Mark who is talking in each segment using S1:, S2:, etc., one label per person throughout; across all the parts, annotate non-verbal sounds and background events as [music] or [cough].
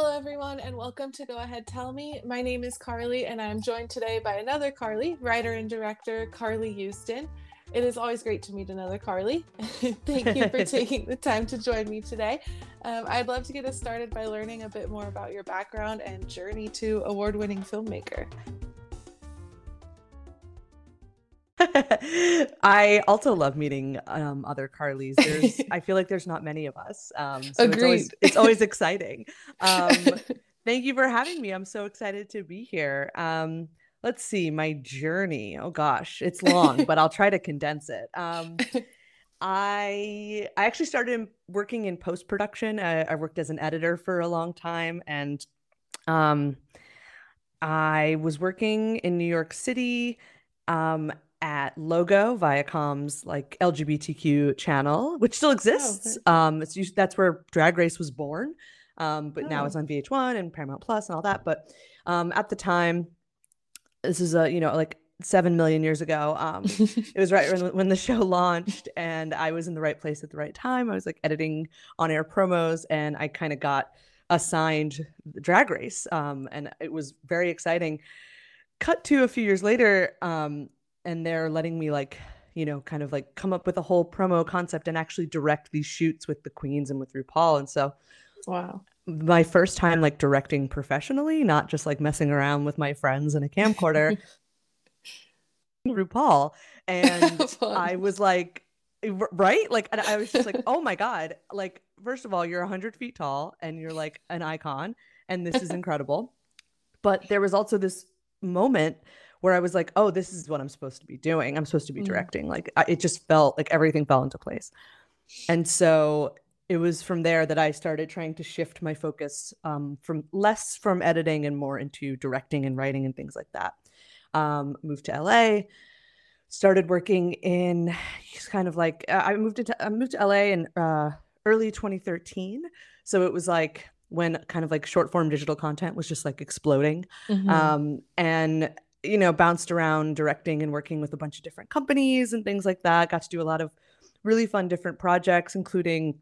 S1: Hello, everyone, and welcome to Go Ahead Tell Me. My name is Carly, and I'm joined today by another Carly, writer and director Carly Usdin. It is always great to meet another Carly. [laughs] Thank you for [laughs] taking the time to join me today. Um, I'd love to get us started by learning a bit more about your background and journey to award winning filmmaker. [laughs]
S2: I also love meeting um, other Carlys. There's, [laughs] I feel like there's not many of us. Um, so
S1: Agreed.
S2: It's always, it's [laughs] always exciting. Um, thank you for having me. I'm so excited to be here. Um, let's see my journey. Oh gosh, it's long, but I'll try to condense it. Um, I I actually started working in post production. I, I, worked as an editor for a long time, and um, I was working in New York City. Um, at Logo, Viacom's like LGBTQ channel, which still oh, exists. Oh, um, it's usually, that's where Drag Race was born, um, but oh. now it's on VH1 and Paramount Plus and all that. But um, at the time, this is a you know like seven million years ago. Um, [laughs] it was right when, when the show launched, and I was in the right place at the right time. I was like editing on air promos, and I kind of got assigned Drag Race, um, and it was very exciting. Cut to a few years later, um, and they're letting me like you know kind of like come up with a whole promo concept and actually direct these shoots with the queens and with RuPaul. And so
S1: wow.
S2: my first time like directing professionally not just like messing around with my friends in a camcorder [laughs] RuPaul. And [laughs] I was like right? Like and I was just like oh my god. Like first of all you're 100 feet tall and you're like an icon and this is incredible. But there was also this moment where I was like, oh, this is what I'm supposed to be doing. I'm supposed to be mm. directing. Mm-hmm. Like I, it just felt like everything fell into place. And so it was from there that I started trying to shift my focus um, from less from editing and more into directing and writing and things like that. Um, moved to LA, started working in kind of like I moved into I moved to LA in uh, early 2013. So it was like when kind of like short form digital content was just like exploding. Mm-hmm. Um, and you know, bounced around directing and working with a bunch of different companies and things like that. Got to do a lot of really fun different projects, including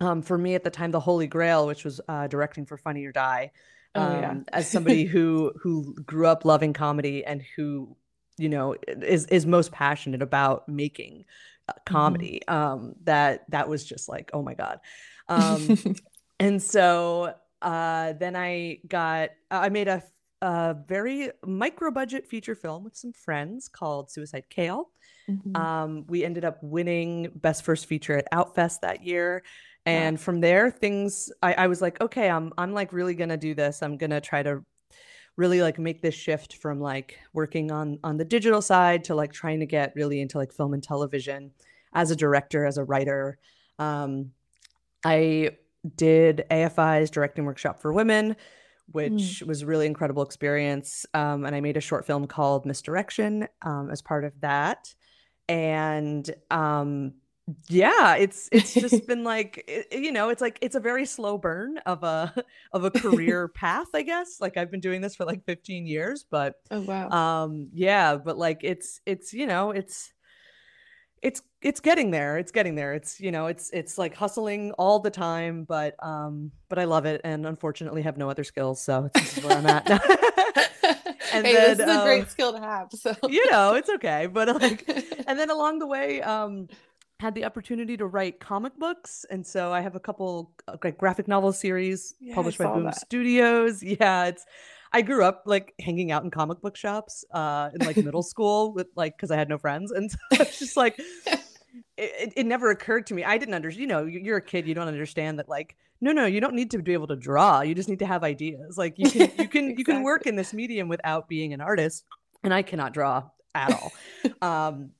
S2: um, for me at the time, The Holy Grail, which was uh, directing for Funny or Die. Um, oh, yeah. Um, as [laughs] somebody who who grew up loving comedy and who you know is is most passionate about making uh, mm-hmm. comedy, mm-hmm. um, that that was just like oh my god. [laughs] Um, and so uh, then I got I made a a very micro budget feature film with some friends called Suicide Kale. Mm-hmm. Um, we ended up winning Best First Feature at Outfest that year. And wow. from there, things I, I was like, okay, I'm I'm like really gonna do this. I'm gonna try to really like make this shift from like working on on the digital side to like trying to get really into like film and television as a director, as a writer. Um, I did AFI's directing workshop for women which mm. was a really incredible experience. Um, and I made a short film called Misdirection um, as part of that. And um, yeah, it's it's just [laughs] been like it, you know, it's like it's a very slow burn of a [laughs] of a career [laughs] path, I guess. Like I've been doing this for like 15 years, but
S1: oh wow,
S2: um, yeah, but like it's it's you know it's it's it's getting there it's getting there. It's you know it's it's like hustling all the time but um but i love it and unfortunately have no other skills so this is where i'm at. [laughs]
S1: And hey, then, this is a great um, skill to have so.
S2: you know it's okay but like [laughs] and then along the way um had the opportunity to write comic books and so i have a couple uh, like graphic novel series yeah, published by boom that. studios [laughs] yeah it's I grew up like hanging out in comic book shops uh, in like [laughs] middle school with like because I had no friends, and [laughs] so it's just like it, it never occurred to me. I didn't understand. You know, you're a kid, you don't understand that like no, no, you don't need to be able to draw. You just need to have ideas. Like you can you can exactly. you can work in this medium without being an artist, and I cannot draw at all. um,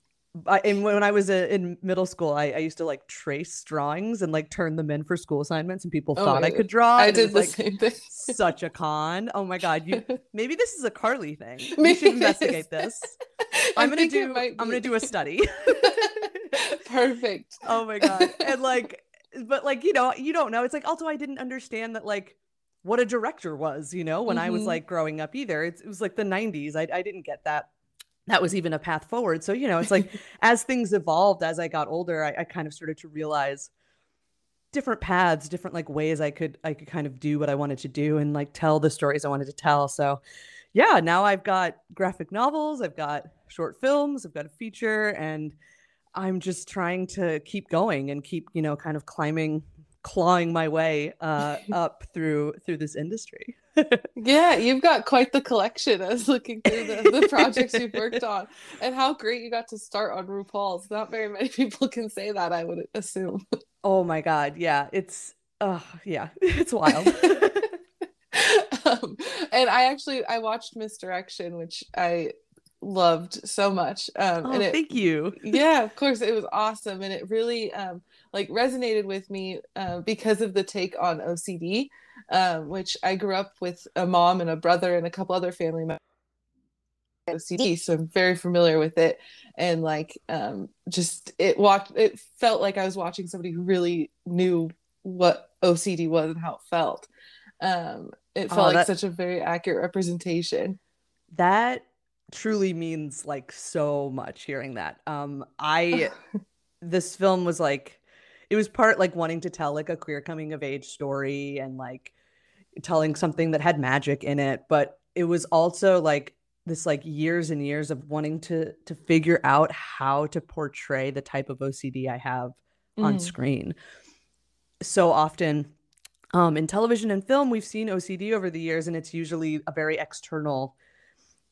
S2: I, and when I was a, uh, in middle school, I, I, used to like trace drawings and like turn them in for school assignments, and people oh, thought I could draw.
S1: I did the
S2: like,
S1: same thing.
S2: such a con. Oh my god! You [laughs] maybe this is a Carly thing. [laughs] We should investigate this. [laughs] I'm gonna do. I'm gonna do a study.
S1: Perfect.
S2: Oh my god! And like, but like you know, you don't know. It's like also I didn't understand that like what a director was. You know, when mm-hmm. I was mm-hmm. like growing up either. It's, it was like the '90s. I I didn't get that that was even a path forward. So, you know, it's like [laughs] as things evolved, as I got older, I, I, kind of started to realize different paths, different like ways I could I could kind of do what I wanted to do and like tell the stories I wanted to tell. So yeah, now I've got graphic novels, I've got short films, I've got a feature and I'm just trying to keep going and keep, you know, kind of climbing clawing my way uh, [laughs] up through through this industry.
S1: Yeah, you've got quite the collection. I was looking through the, the projects you've worked [laughs] on, and how great you got to start on RuPaul's. Not very many people can say that. I would assume.
S2: Oh my god, yeah, it's uh, yeah, [laughs] it's wild. [laughs]
S1: um, and I actually I watched Misdirection, which I loved so much. Um,
S2: oh,
S1: and
S2: it, thank you.
S1: yeah, of course, it was awesome, and it really um, like resonated with me uh, because of the take on OCD, um, which I grew up with a mom and a brother and a couple other family members. OCD, so I'm very familiar with it, and like um, just it walked, It felt like I was watching somebody who really knew what OCD was and how it felt. Um, it felt oh, like that, such a very accurate representation.
S2: That truly means like so much hearing that. Um, I [laughs] this film was like it was part like wanting to tell like a queer coming of age story and like telling something that had magic in it, but it was also like this like years and years of wanting to to figure out how to portray the type of OCD I have mm. on screen. So often um, in television and film, we've seen OCD over the years, and it's usually a very external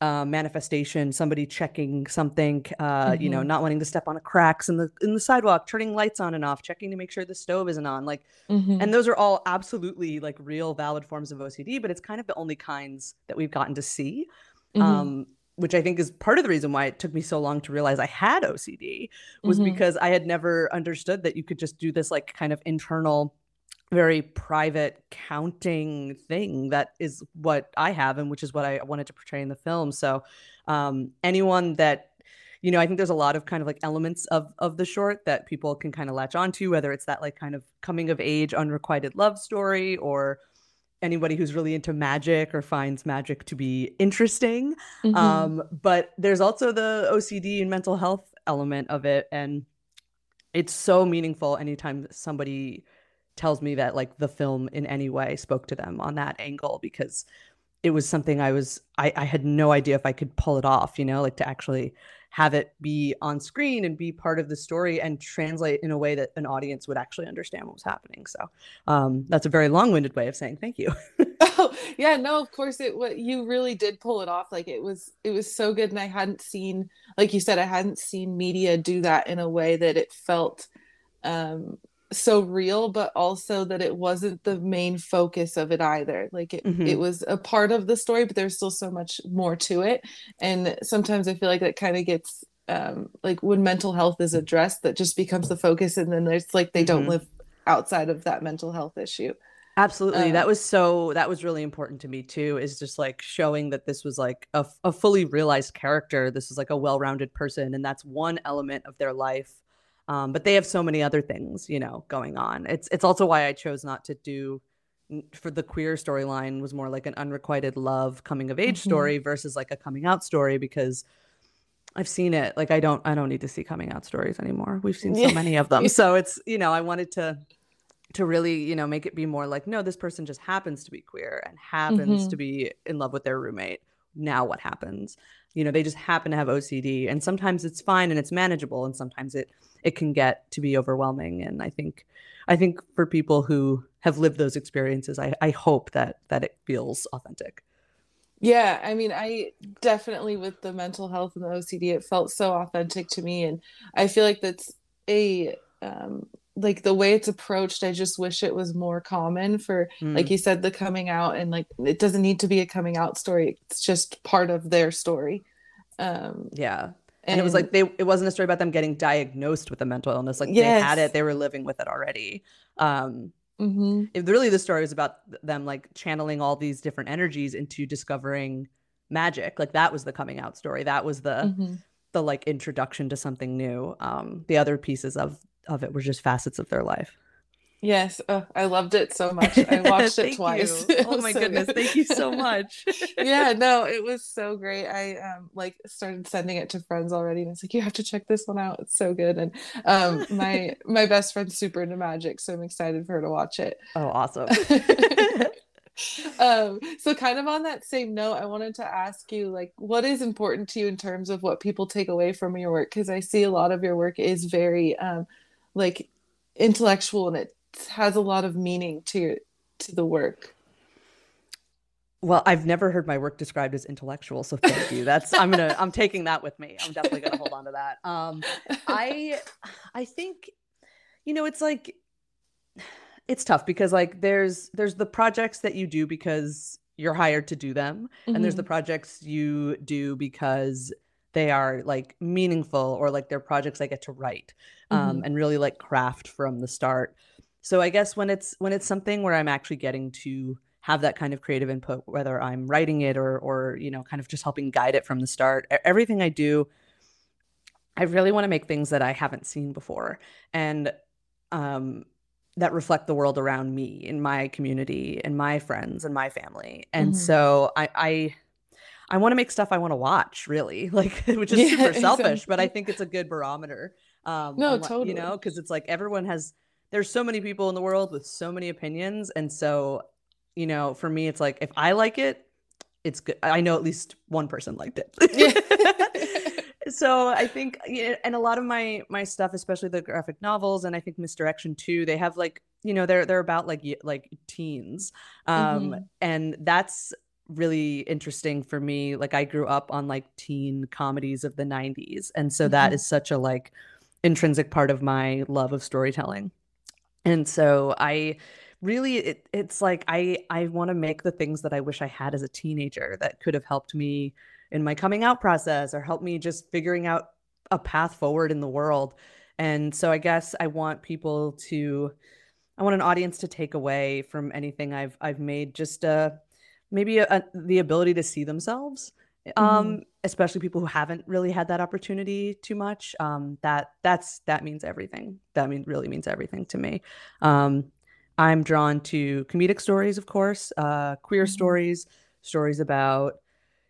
S2: uh, manifestation. Somebody checking something, uh, mm-hmm. you know, mm-hmm. not wanting to step on a cracks in the in the sidewalk, turning lights on and off, checking to make sure the stove isn't on. Like, mm-hmm. and those are all absolutely like real, valid forms of OCD. But it's kind of the only kinds that we've gotten to see. Mm-hmm. Um, which I think is part of the reason why it took me so long to realize I had OCD was mm-hmm. because I had never understood that you could just do this like kind of internal very private counting thing that is what I have and which is what I wanted to portray in the film. So um, anyone that you know, I think there's a lot of kind of like elements of of the short that people can kind of latch onto, whether it's that like kind of coming of age unrequited love story or anybody who's really into magic or finds magic to be interesting. Mm-hmm. Um, but there's also the OCD and mental health element of it. And it's so meaningful anytime somebody tells me that like the film in any way spoke to them on that angle because it was something I was I, I had no idea if I could pull it off, you know, like to actually have it be on screen and be part of the story and translate in a way that an audience would actually understand what was happening. So um, that's a very long-winded way of saying thank you.
S1: oh [laughs] [laughs] yeah, no, of course it. What you really did pull it off. Like it was, it was so good, and I hadn't seen, like you said, I hadn't seen media do that in a way that it felt um so real but also that it wasn't the main focus of it either. Like it, mm-hmm. it was a part of the story but there's still so much more to it. And sometimes i feel like that kind of gets um like when mental health is addressed that just becomes the focus and then there's like they don't mm-hmm. live outside of that mental health issue.
S2: Absolutely. Um, that was so that was really important to me too is just like showing that this was like a, a fully realized character. This is like a well-rounded person and that's one element of their life um, but they have so many other things, you know, going on. It's it's also why I chose not to do for the queer storyline was more like an unrequited love coming of age mm-hmm. story versus like a coming out story because I've seen it. Like I don't I don't need to see coming out stories anymore. We've seen so many of them. [laughs] So it's, you know, I wanted to to really, you know, make it be more like no, this person just happens to be queer and happens mm-hmm. to be in love with their roommate. Now what happens? You know, they just happen to have OCD and sometimes it's fine and it's manageable and sometimes it it can get to be overwhelming. And I think I think for people who have lived those experiences, I, I hope that that it feels authentic.
S1: Yeah, I mean, I definitely with the mental health and the OCD, it felt so authentic to me, and I feel like that's a um, like the way it's approached. I just wish it was more common for, mm. like you said, the coming out, and like it doesn't need to be a coming out story. It's just part of their story. Um,
S2: yeah, and, and, it was like they it wasn't a story about them getting diagnosed with a mental illness like yes. they had it they were living with it already um mm-hmm. it, really the story was about them like channeling all these different energies into discovering magic like that was the coming out story that was the mm-hmm. the like introduction to something new um the other pieces of of it were just facets of their life
S1: Yes, oh, I loved it so much. I [laughs] watched it twice.
S2: It [laughs] oh my so goodness, good. thank you so much. [laughs]
S1: yeah, no, it was so great. I um like started sending it to friends already, and it's like you have to check this one out. It's so good. And um my my best friend's super into magic, so I'm excited for her to watch it.
S2: Oh, awesome.
S1: um so kind of on that same note i wanted to ask you like what is important to you in terms of what people take away from your work because i see a lot of your work is very um like intellectual and it has a lot of meaning to to the work.
S2: Well, I've never heard my work described as intellectual, so thank you. That's I'm gonna I'm taking that with me. I'm definitely gonna hold on to that. Um, I I think, you know, it's like it's tough because like there's there's the projects that you do because you're hired to do them, mm-hmm. and there's the mm-hmm. projects you do because they are like meaningful or like they're projects I get to write um, mm-hmm. and really like craft from the start so i guess when it's when it's something where i'm actually getting to have that kind of creative input whether i'm writing it or or you know kind of just helping guide it from the start everything i do i really want to make things that i haven't seen before and um that reflect the world around me in my community and my friends and my family and mm-hmm. so i i I want to make stuff I want to watch, really, [laughs] like which is yeah, super [laughs] selfish, exactly. but I think it's a good barometer.
S1: Um, no, totally.
S2: You know, because it's like everyone has there's so many people in the world with so many opinions and so you know for me it's like if i like it it's good. I know at least one person liked it. [laughs] So i think and a lot of my my stuff especially the graphic novels and i think misdirection too they have like you know they're they're about like like teens. Um mm-hmm. and that's really interesting for me. Like i grew up on like teen comedies of the 90s and so mm-hmm. that is such a like intrinsic part of my love of storytelling and so I really it, it's like I I want to make the things that I wish I had as a teenager that could have helped me in my coming out process or help me just figuring out a path forward in the world. And so I guess I want people to I want an audience to take away from anything I've I've made just uh maybe a, a, the ability to see themselves um mm-hmm. especially people who haven't really had that opportunity too much um that that's that means everything that means really means everything to me um i'm drawn to comedic stories of course uh queer mm-hmm. stories stories about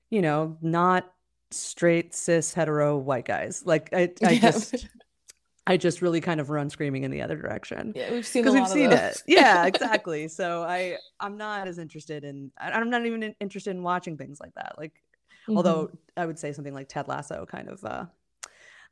S2: you know not straight cis hetero white guys like i [laughs] i yeah. just I just really kind of run screaming in the other direction.
S1: Yeah, we've seen because we've seen it.
S2: Yeah, [laughs] exactly. so I I'm not as interested in. I'm not even interested in watching things like that. Like Mm-hmm. Although I would say something like Ted Lasso kind of uh,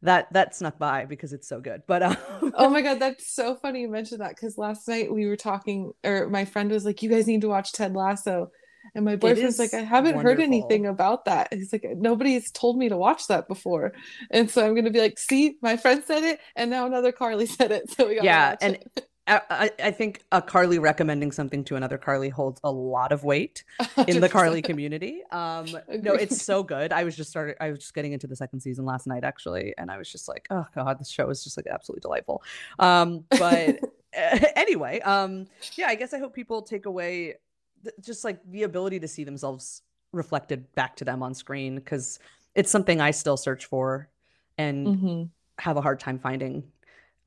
S2: that that snuck by because it's so good. But um...
S1: oh my god, that's so funny you mentioned that because last night we were talking, or my friend was like, "You guys need to watch Ted Lasso," and my boyfriend's like, "I haven't wonderful. heard anything about that." He's like, "Nobody's told me to watch that before," and so I'm gonna be like, "See, my friend said it, and now another Carly [laughs] said it." So we got
S2: yeah, and. It. I, I, think a Carly recommending something to another Carly holds a lot of weight [laughs] in the Carly community. Um, no, it's so good. I was just started. I was just getting into the second season last night, actually, and I was just like, oh god, this show is just like absolutely delightful. Um, but [laughs] [laughs] anyway, um, yeah, I guess I hope people take away th- just like the ability to see themselves reflected back to them on screen because it's something I still search for and mm-hmm. have a hard time finding.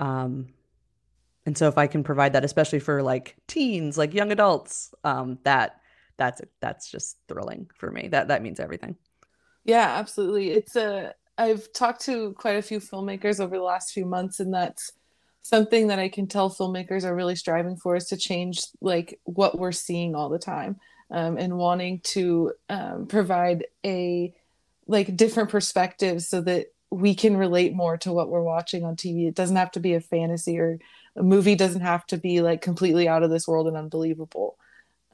S2: Um, and so if i can provide that especially for like teens like young adults um that that's that's just thrilling for me. That that means everything.
S1: Yeah absolutely. It's a i've talked to quite a few filmmakers over the last few months and that's something that i can tell filmmakers are really striving for is to change like what we're seeing all the time um, and wanting to um, provide a like different perspectives so that we can relate more to what we're watching on tv it doesn't have to be a fantasy or a movie doesn't have to be like completely out of this world and unbelievable.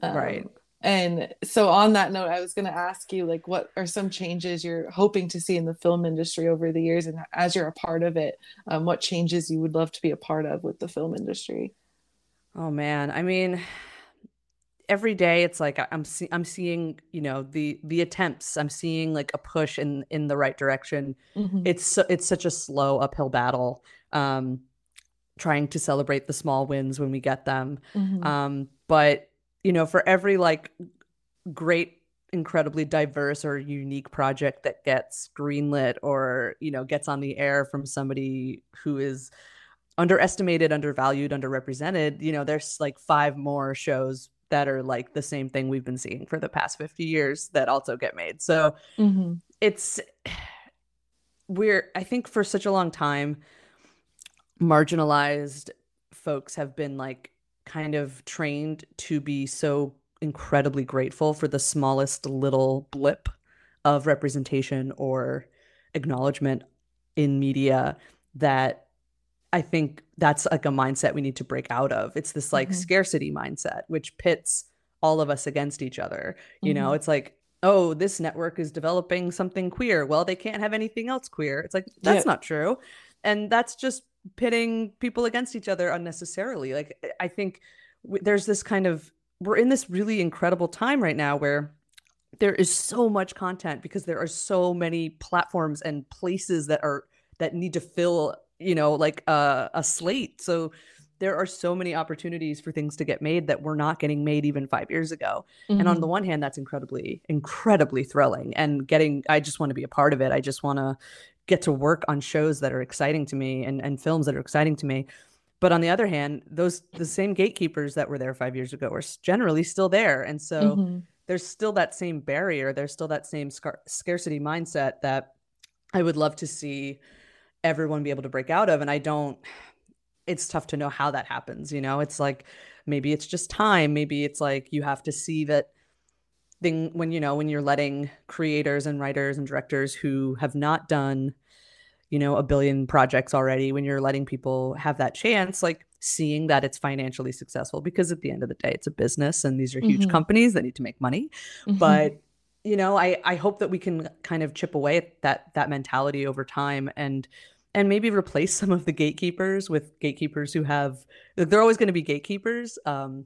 S2: Um, right
S1: and so on that note i was going to ask you like what are some changes you're hoping to see in the film industry over the years? And as you're a part of it um, what changes you would love to be a part of with the film industry?
S2: Oh man. I mean every day it's like i'm see- i'm seeing you know the the attempts i'm seeing like a push in in the right direction mm-hmm. it's so, it's such a slow uphill battle um trying to celebrate the small wins when we get them. Mm-hmm. Um, but you know, for every like great, incredibly diverse or unique project that gets greenlit or you know gets on the air from somebody who is underestimated undervalued underrepresented you know there's like five more shows that are like the same thing we've been seeing for the past 50 years that also get made so mm-hmm. it's [sighs] we're i think for such a long time marginalized folks have been like kind of trained to be so incredibly grateful for the smallest little blip of representation or acknowledgement in media that I think that's like a mindset we need to break out of. It's this like mm-hmm. scarcity mindset, which pits all of us against each other. You mm-hmm. know, it's like, oh, this network is developing something queer. Well, they can't have anything else queer. It's like, that's yeah. not true. And that's just pitting people against each other unnecessarily. Like, I think w- there's this kind of, we're in this really incredible time right now where there is so much content because there are so many platforms and places that are that need to fill you know like a, a slate so there are so many opportunities for things to get made that were not getting made even five years ago mm-hmm. and on the mm-hmm. one hand that's incredibly incredibly thrilling and getting i just want to be a part of it i just want to get to work on shows that are exciting to me and, and films that are exciting to me but on the other hand those the same gatekeepers that were there five years ago are generally still there and so mm-hmm. there's still that same barrier there's still that same scar- scarcity mindset that i would love to see everyone be able to break out of and i don't it's tough to know how that happens you know it's like maybe it's just time maybe it's like you have to see that thing when you know when you're letting creators and writers and directors who have not done you know a billion projects already when you're letting people have that chance like seeing that it's financially successful because at the end of the day it's a business and these are huge mm-hmm. companies that need to make money mm-hmm. but you know i i hope that we can kind of chip away at that that mentality over time and and maybe replace some of the gatekeepers with gatekeepers who have they're always going to be gatekeepers um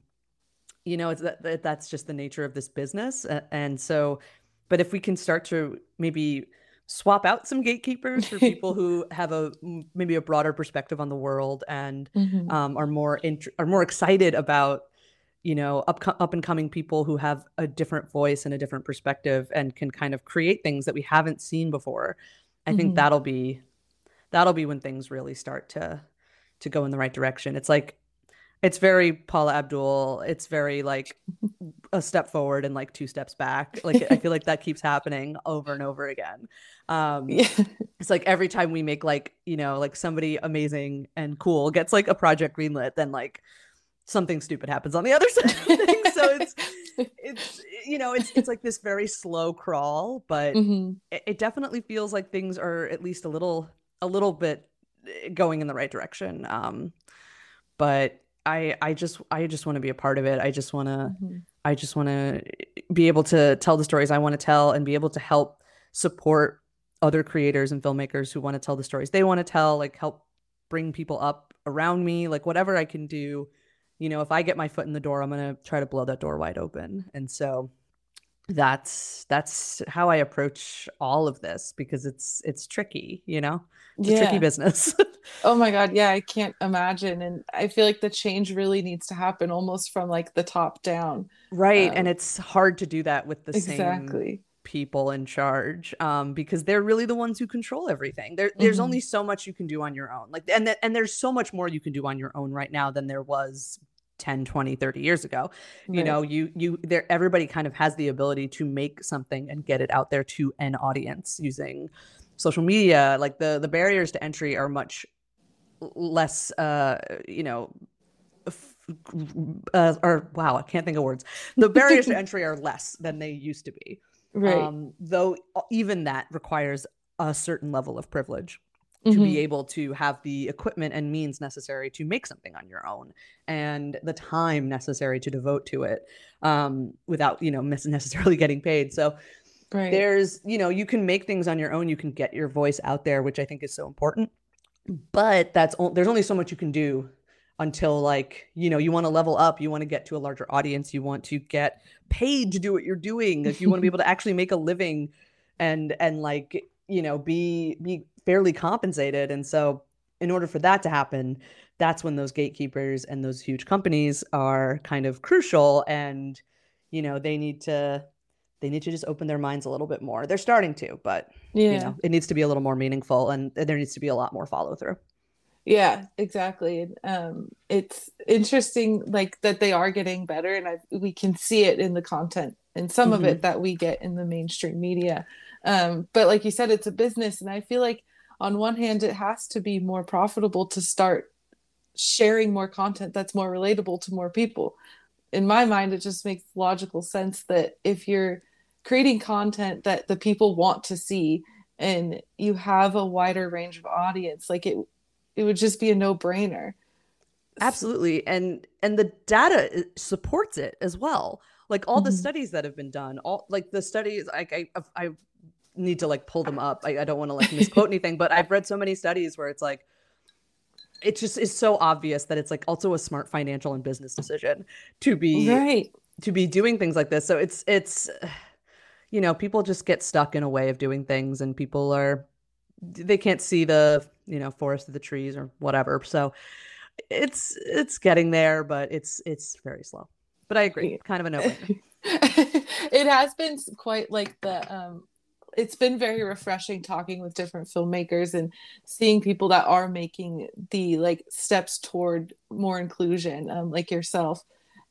S2: you know it's that, that's just the nature of this business and so but if we can start to maybe swap out some gatekeepers for [laughs] people who have a maybe a broader perspective on the world and mm-hmm. um, are more int- are more excited about you know up up and coming people who have a different voice and a different perspective and can kind of create things that we haven't seen before i mm-hmm. think that'll be that'll be when things really start to to go in the right direction. It's like it's very Paula Abdul. It's very like a step forward and like two steps back. Like I feel like that keeps happening over and over again. Um, [laughs] yeah. It's like every time we make like you know like somebody amazing and cool gets like a project greenlit, then like something stupid happens on the other [laughs] side. Of things. So it's [laughs] it's you know it's it's like this very slow crawl, but mm-hmm. it, it definitely feels like things are at least a little a little bit eh, going in the right direction. Um, but I I just I just want to be a part of it. I just want to mm-hmm. I just want to be able to tell the stories I want to tell and be able to help support other creators and filmmakers who want to tell the stories they want to tell, like help bring people up around me, like whatever I can do. You know, if I get my foot in the door, I'm going to try to blow that door wide open. And so that's that's how I approach all of this because it's it's tricky, you know. It's yeah. a tricky business. [laughs]
S1: oh my god, yeah, I can't imagine and I feel like the change really needs to happen almost from like the top down.
S2: Right, um, and it's hard to do that with the exactly. same people in charge um, because they're really the ones who control everything. There, there's mm-hmm. only so much you can do on your own. Like and th- and there's so much more you can do on your own right now than there was 10 20 30 years ago right. you know you you there everybody kind of has the ability to make something and get it out there to an audience using social media. Like the the barriers to entry are much less uh you know uh, or wow i can't think of words. The barriers to entry are less than they used to be right. um, though even that requires a certain level of privilege to mm-hmm. be able to have the equipment and means necessary to make something on your own and the time necessary to devote to it um, without you know [laughs] necessarily getting paid so right. there's you know you can make things on your own you can get your voice out there which i think is so important but that's o- there's only so much you can do until like you know you want to level up you want to get to a larger audience you want to get paid to do what you're doing if you want to be [laughs] able to actually make a living and and like you know be be fairly compensated. And so, in order for that to happen, that's when those gatekeepers and those huge companies are kind of crucial. And, you know, they need to they need to just open their minds a little bit more. They're starting to, but yeah. you know, it needs to be a little more meaningful and there needs to be a lot more follow through.
S1: Yeah, exactly. Um, it's interesting, like that they are getting better, and I, we can see it in the content and some mm-hmm. of it mm-hmm. that we get in the mainstream media. Um, but like you said, it's a business, and I feel like on one hand, it has to be more profitable to start sharing more content that's more relatable to more people. In my mind, it just makes logical sense that if you're creating content that the people want to see and you have a wider range of audience, like it it would just be a no-brainer.
S2: Absolutely. And and the data supports it as well. Like all mm-hmm. the studies that have been done, all like the studies like I I need to like pull them up. I, I don't want to like misquote anything, but I've read so many studies where it's like it just is so obvious that it's like also a smart financial and business decision to be
S1: right
S2: to be doing things like this. So it's it's you know, people just get stuck in a way of doing things and people are they can't see the, you know, forest of the trees or whatever. So it's it's getting there, but it's it's very slow. But I agree, kind of a no [laughs]
S1: it has been quite like the um it's been very refreshing talking with different filmmakers and seeing people that are making the like steps toward more inclusion um, like yourself.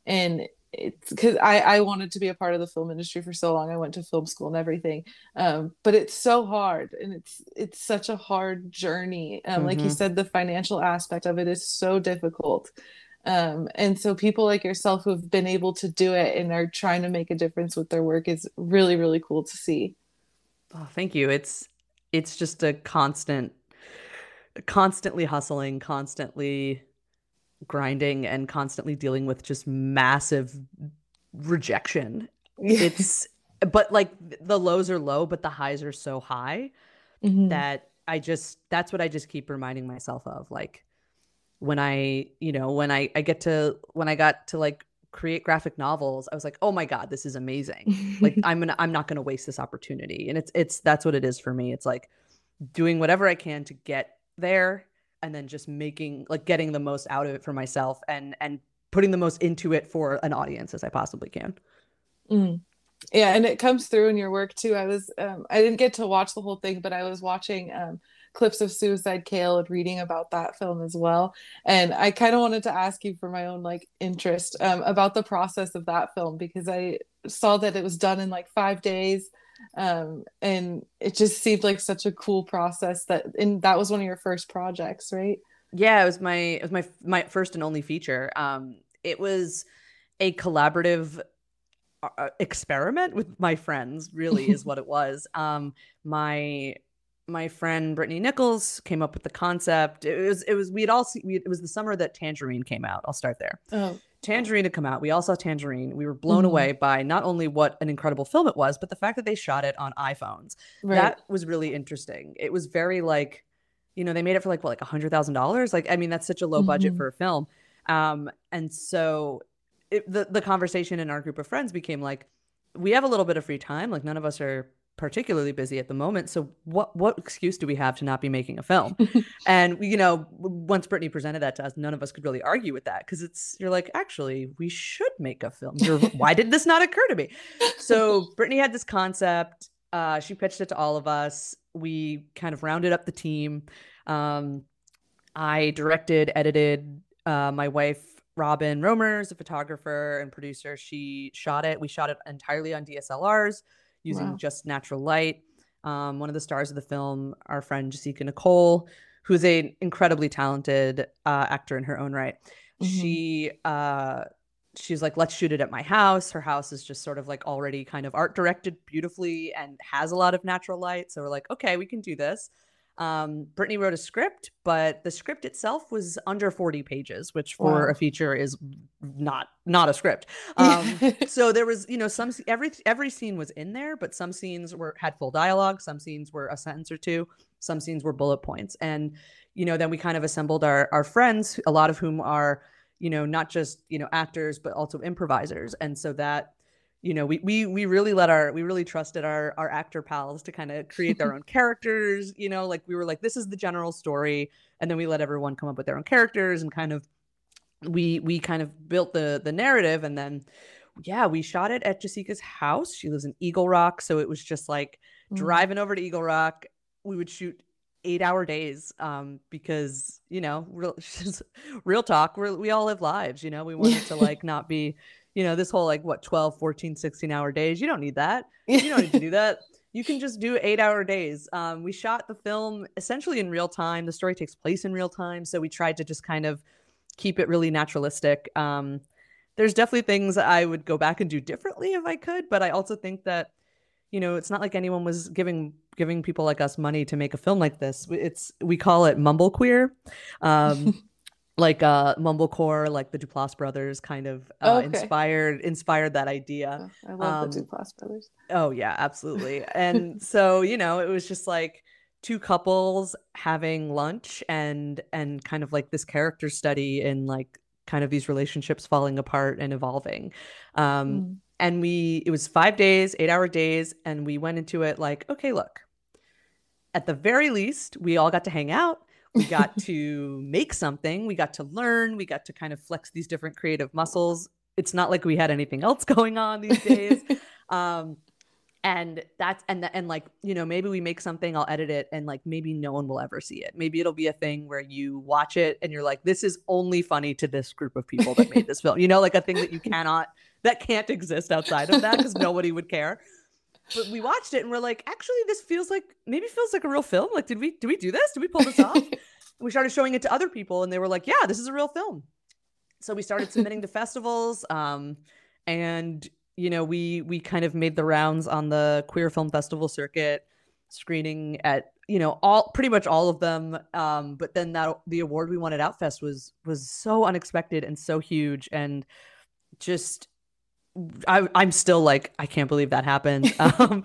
S1: And it's because I, I wanted to be a part of the film industry for so long. I went to film school and everything. Um, but it's so hard and it's it's such a hard journey. Um, mm-hmm. like you mm-hmm. said the financial aspect of it is so difficult. Um, and so people like yourself who've been able to do it and are trying to make a difference with their work is really really cool to see
S2: Oh, thank you. It's it's just a constant constantly hustling, constantly grinding and constantly dealing with just massive rejection. It's but like the lows are low, but the highs are so high mm-hmm. that I just that's what I just keep reminding myself of. Like when I, you know, when I I get to when I got to like create graphic novels i was like oh my god this is amazing. Like [laughs] i'm gonna i'm not gonna waste this opportunity. And it's it's that's what it is for me. It's like doing whatever i can to get there and then just making like getting the most out of it for myself and and putting the most into it for an audience as i possibly can.
S1: Mm. yeah and it comes through in your work too. I was um, i didn't get to watch the whole thing but i was watching um, clips of Suicide Kale and reading about that film as well. And I kind of wanted to ask you for my own like interest um, about the process of that film because I saw that it was done in like five days. Um, and it just seemed like such a cool process that and that was one of your first projects, right?
S2: Yeah, it was my it was my my first and only feature. Um, it was a collaborative uh, experiment with my friends really is [laughs] what it was um my my friend Brittani Nichols came up with the concept. It was it was we had all seen, we, it was the summer that Tangerine came out. I'll start there. Oh. Tangerine had come out. We all saw Tangerine. We were blown mm. away by not only what an incredible film it was, but the fact that they shot it on iPhones. Right. That was really interesting. It was very like, you know, they made it for like what, like a hundred thousand dollars. Like, I mean, that's such a low mm-hmm. budget for a film. Um, and so it, the the conversation in our group of friends became like, we have a little bit of free time. Like, none of us are particularly busy at the moment. So what what excuse do we have to not be making a film? [laughs] and you know, once Brittani presented that to us, none of us could really argue with that because it's you're like, actually, we should make a film. [laughs] why did this not occur to me? So Brittani had this concept. Uh, she pitched it to all of us. We kind of rounded up the team. Um, I directed, edited. Uh, my wife Robin Roemer is a photographer and producer. She shot it. We shot it entirely on DSLRs using wow. just natural light. Um, one of the stars of the film, our friend Jasika Nicole, who's an incredibly talented uh, actor in her own right. Mm-hmm. She uh, she's like, let's shoot it at my house. Her house is just sort of like already kind of art directed beautifully and has a lot of natural light. So we're like, okay, we can do this. Um, Brittani wrote a script, but the script itself was under 40 pages, which for wow. a feature is not not a script. Um, [laughs] so there was, you know, some every every scene was in there, but some scenes were had full dialogue, some scenes were a sentence or two, some scenes were bullet points, and you know, then we kind of assembled our our friends, a lot of whom are you know not just you know actors but also improvisers and so that you know, we we we really let our we really trusted our our actor pals to kind of create their [laughs] own characters. You know, like we were like, this is the general story, and then we let everyone come up with their own characters and kind of we we kind of built the the narrative, and then yeah, we shot it at Jasika's house. She lives in Eagle Rock, so it was just like mm-hmm. driving over to Eagle Rock. We would shoot eight hour days um, because you know real [laughs] real talk we we all live lives you know we wanted to [laughs] like not be you know this whole like what 12 14 16 hour days you don't need that. [laughs] You don't need to do that. You can just do eight hour days. Um, we shot the film essentially in real time. The story takes place in real time. So we tried to just kind of keep it really naturalistic. Um, there's definitely things i would go back and do differently if i could but i also think that you know it's not like anyone was giving giving people like us money to make a film like this. It's we call it mumble queer. Um, [laughs] like uh mumblecore like the duplass brothers kind of uh, okay. inspired inspired that idea
S1: oh, i love um, the duplass brothers
S2: oh yeah absolutely [laughs] and so you know it was just like two couples having lunch and and kind of like this character study in like kind of these relationships falling apart and evolving um mm. and we it was five days eight hour days and we went into it like okay look at the very least, we all got to hang out. We got to make something. We got to learn. We got to kind of flex these different creative muscles. It's not like we had anything else [laughs] going on these days. [laughs] um, and that's and and like you know maybe we make something i'll edit it and like maybe no one will ever see it maybe it'll be a thing where you watch it and you're like this is only funny to this group of people that made this film you know like a thing that you cannot that can't exist outside of that because nobody would care but we watched it and we're like, actually, this feels like maybe feels like a real film. Like, did we did we do this? Did we pull this off? [laughs] we started showing it to other people, and they were like, yeah, this is a real film. So we started submitting to festivals, um, and you know, we we kind of made the rounds on the queer film festival circuit, screening at you know all pretty much all of them. Um, but then that the award we won at Outfest was was so unexpected and so huge, and just I, am still like I can't believe that happened [laughs] um,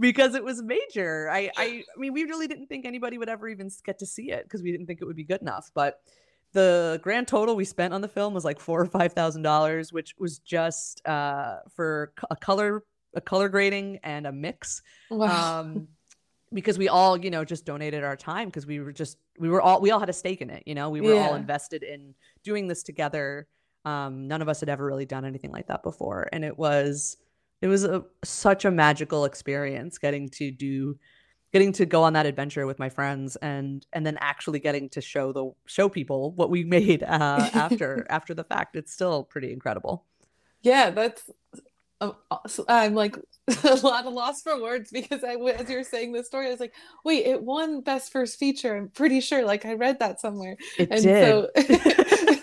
S2: because it was major. I, I, I mean, we really didn't think anybody would ever even get to see it because we didn't think it would be good enough. But the grand total we spent on the film was like four or five thousand dollars, which was just uh, for a color, a color grading and a mix. Wow. Um, because we all, you know, just donated our time because we were just we were all we all had a stake in it. You know, we were yeah. all invested in doing this together um, none of us had ever really done anything like that before, and it was it was a, such a magical experience getting to do getting to go on that adventure with my friends and and then actually getting to show the show people what we [laughs] made uh, after [laughs] after the fact. It's still pretty incredible.
S1: Yeah that's um, i'm like [laughs] a lot of loss for words because i as you're saying this story i was like wait it won best first feature i'm pretty sure like i read that somewhere.
S2: It and did. so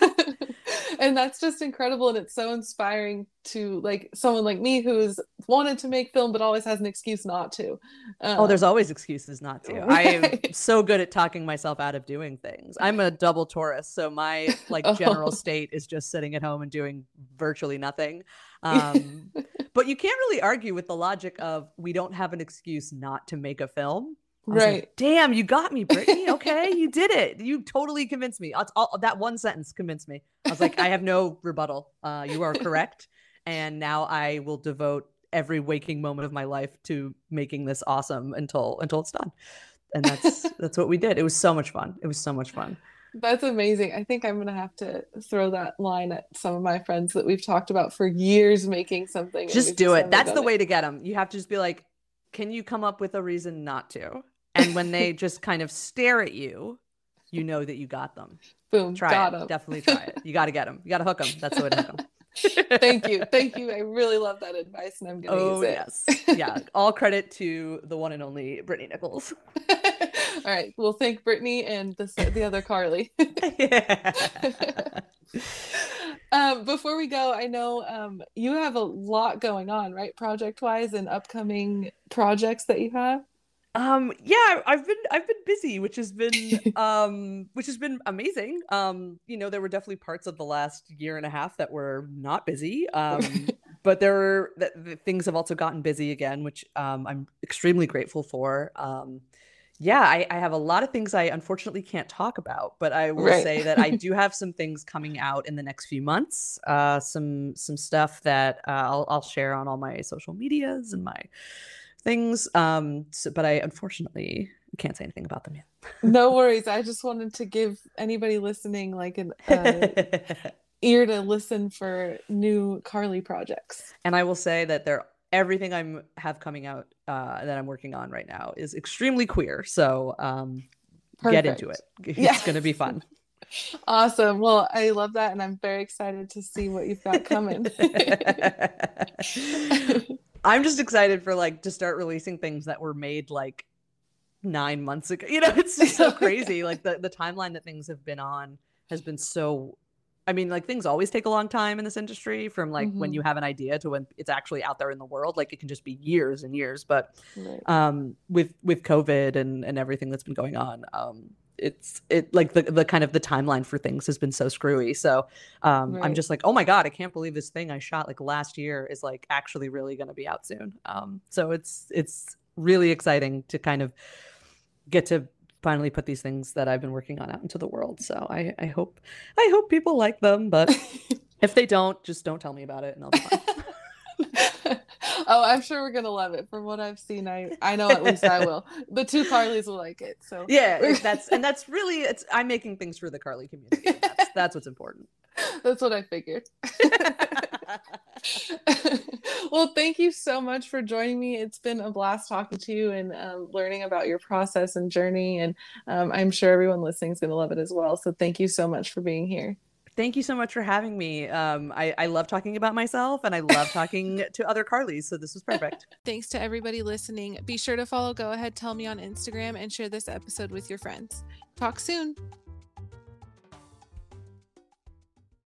S1: and that's just incredible and it's so inspiring to like someone like me who's wanted to make film but always has an excuse not to.
S2: Um, oh there's always excuses not to. [laughs] Right. i am so good at talking myself out of doing things. I'm a double taurus so my like [laughs] general oh. state is just sitting at home and doing virtually nothing. Um, [laughs] but you can't really argue with the logic of we don't have an excuse not to make a film
S1: right like,
S2: damn you got me brittani okay [laughs] you did it you totally convinced me that one sentence convinced me i was like i have no rebuttal uh, you are correct and now i will devote every waking moment of my life to making this awesome until until it's done and that's [laughs] that's what we did it was so much fun it was so much fun
S1: that's amazing. I think I'm gonna have to throw that line at some of my friends that we've talked about for years making something.
S2: Just do just it. That's the it. way to get them. You have to just be like, can you come up with a reason not to? And when they just kind of stare at you, you know that you got them.
S1: Boom.
S2: Try got it. Definitely try it. You got to get them. You got to hook them. That's the way to hook them. [laughs]
S1: Thank you. Thank you. I really love that advice and I'm going to oh, use
S2: it. yes. Yeah. All credit to the one and only Brittani Nichols. [laughs]
S1: All right. We'll thank Brittani and the, the other Carly. [laughs] um, before we go, I know um, you have a lot going on, right? Project wise and upcoming projects that you have.
S2: Um yeah, I've been I've been busy, which has been [laughs] um which has been amazing. Um you know, there were definitely parts of the last year and a half that were not busy. Um [laughs] but there were the, things have also gotten busy again, which um I'm extremely grateful for. Um yeah, I, I have a lot of things I unfortunately can't talk about, but I will right. say that I do have some things coming out in the next few months. Uh, some some stuff that uh, I'll I'll share on all my social medias and my things. Um, so, but I unfortunately can't say anything about them yet.
S1: no [laughs] worries. I just wanted to give anybody listening like an uh, [laughs] ear to listen for new Carly projects.
S2: And I will say that they're everything I'm have coming out uh, that I'm working on right now is extremely queer. So um, get into it. It's going to be fun. [laughs]
S1: Awesome. Well, I love that. And I'm very excited to see what you've got coming.
S2: I'm just excited for like to start releasing things that were made like nine months ago. [laughs] You know, it's just so [laughs] crazy. like the, the timeline that things have been on has been so I mean, like things always take a long time in this industry from like mm-hmm. when you have an idea to when it's actually out there in the world. Like it can just be years and years. But right. um, with with COVID and and everything that's been going on, um, it's it like the the kind of the timeline for things has been so screwy. So um, right. I'm just like, oh my god, I can't believe this thing I shot like last year is like actually really going to be out soon. Um, so it's it's really exciting to kind of get to finally put these things that I've been working on out into the world. So I, I hope I hope people like them, but [laughs] if they don't, just don't tell me about it and I'll be fine. [laughs] [laughs]
S1: oh, I'm sure we're gonna love it. From what I've seen, I I know at least I will. [laughs] The two Carlys will like it. So
S2: yeah, [laughs] that's and that's really it's I'm making things for the Carly community. That's, that's what's important.
S1: That's what I figured. well, thank you so much for joining me. It's been a blast talking to you and um, learning about your process and journey. And um, I'm sure everyone listening is going to love it as well. So thank you so much for being here.
S2: Thank you so much for having me. Um, I, I love talking about myself and I love talking [laughs] to other Carlys. So this was perfect.
S1: Thanks to everybody listening. Be sure to follow Go Ahead Tell Me on Instagram and share this episode with your friends. Talk soon.